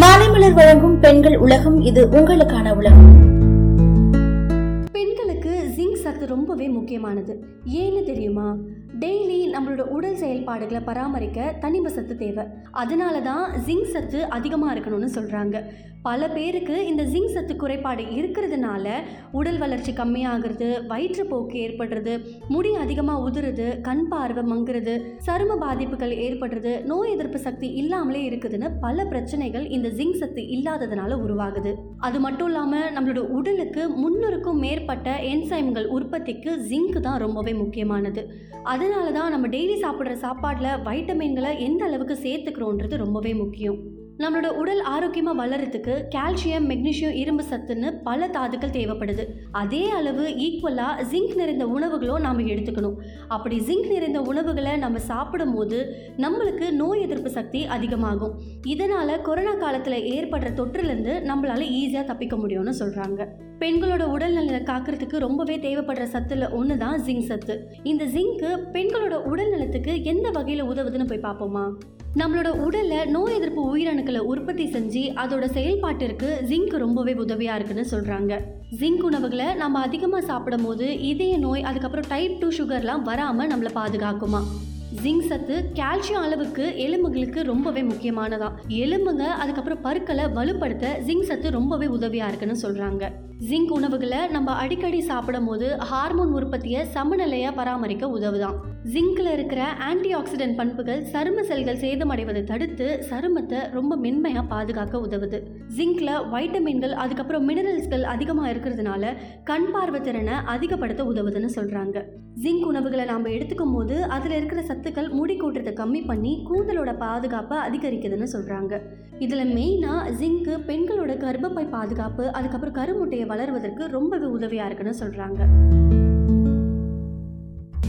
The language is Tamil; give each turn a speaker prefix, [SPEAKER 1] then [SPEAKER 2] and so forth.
[SPEAKER 1] மாலைமலர் வழங்கும் பெண்கள் உலகம் இது உங்களுக்கான உலகம்.
[SPEAKER 2] பெண்களுக்கு ஜிங்க் சத்து ரொம்பவே முக்கியமானது. ஏன்னு தெரியுமா? டெய்லி நம்மளோட உடல் செயல்பாடுகளை பராமரிக்க தனிம சத்து தேவை. அதனால தான் ஜிங்க் சத்து அதிகமாக இருக்கணும்னு சொல்கிறாங்க பல பேருக்கு இந்த ஜிங்க் சத்து குறைபாடு இருக்கிறதுனால உடல் வளர்ச்சி கம்மியாகிறது வயிற்றுப்போக்கு ஏற்படுறது முடி அதிகமாக உதிருது கண் பார்வை மங்குறது சரும பாதிப்புகள் ஏற்படுறது நோய் எதிர்ப்பு சக்தி இல்லாமலே இருக்குதுன்னு பல பிரச்சனைகள் இந்த ஜிங்க் சத்து இல்லாததுனால உருவாகுது. அது மட்டும் இல்லாமல் நம்மளோட உடலுக்கு முன்னூறுக்கும் மேற்பட்ட என்சைம்கள் உற்பத்திக்கு ஜிங்க் தான் ரொம்பவே முக்கியமானது. அது அதனால தான் நம்ம டெய்லி சாப்பிட்ற சாப்பாட்டில் வைட்டமின்களை எந்த அளவுக்கு சேர்த்துக்கிறோன்றது ரொம்பவே முக்கியம். நம்மளோட உடல் ஆரோக்கியமாக வளர்கிறதுக்கு கால்சியம் மெக்னீஷியம் இரும்பு சத்துன்னு பல தாதுக்கள் தேவைப்படுது. அதே அளவு ஈக்குவலாக ஜிங்க் நிறைந்த உணவுகளும் நாம் எடுத்துக்கணும். அப்படி ஜிங்க் நிறைந்த உணவுகளை நம்ம சாப்பிடும் போது நம்மளுக்கு நோய் எதிர்ப்பு சக்தி அதிகமாகும். இதனால் கொரோனா காலத்தில் ஏற்படுற தொற்றுலேருந்து நம்மளால் ஈஸியாக தப்பிக்க முடியும்னு சொல்கிறாங்க பெண்களோட உடல் நலனை காக்கிறதுக்கு ரொம்பவே தேவைப்படுற சத்துல ஒன்று தான் ஜிங்க் சத்து. இந்த ஜிங்க்கு பெண்களோட உடல் நலத்துக்கு எந்த வகையில் உதவுதுன்னு போய் பார்ப்போமா? நம்மளோட உடலில் நோய் எதிர்ப்பு உயிரணுக்களை உற்பத்தி செஞ்சு அதோட செயல்பாட்டிற்கு ஜிங்க் ரொம்பவே உதவியாக இருக்குன்னு சொல்கிறாங்க ஜிங்க் உணவுகளை நம்ம அதிகமாக சாப்பிடும் போது இதய நோய் அதுக்கப்புறம் டைப் டூ சுகர்லாம் வராமல் நம்மளை பாதுகாக்குமா? ஜிங்க் சத்து கால்சியம் அளவுக்கு எலும்புகளுக்கு ரொம்பவே முக்கியமானதா? எலும்புங்க அதுக்கப்புறம் பருக்களை வலுப்படுத்த ஜிங்க் சத்து ரொம்பவே உதவியா இருக்குன்னு சொல்றாங்க. ஜிங்க் உணவுகளை நம்ம அடிக்கடி சாப்பிடும் போது ஹார்மோன் உற்பத்தியை சமநிலையா பராமரிக்க உதவுதான். ஜிங்கில் இருக்கிற ஆன்டி ஆக்சிடென்ட் பண்புகள் சரும செல்கள் சேதமடைவதை தடுத்து சருமத்தை ரொம்ப மென்மையாக பாதுகாக்க உதவுது. ஜிங்கில் வைட்டமின்கள் அதுக்கப்புறம் மினரல்ஸ்கள் அதிகமாக இருக்கிறதுனால கண் பார்வை திறனை அதிகப்படுத்த உதவுதுன்னு சொல்கிறாங்க ஜிங்க் உணவுகளை நாம் எடுத்துக்கும் போது அதில் இருக்கிற சத்துக்கள் முடி கூட்டத்தை கம்மி பண்ணி கூந்தலோட பாதுகாப்பை அதிகரிக்குதுன்னு சொல்கிறாங்க இதில் மெயினாக ஜிங்க்கு பெண்களோட கர்ப்பப்பை பாதுகாப்பு அதுக்கப்புறம் கருமுட்டையை வளர்வதற்கு ரொம்பவே உதவியாக இருக்குன்னு சொல்கிறாங்க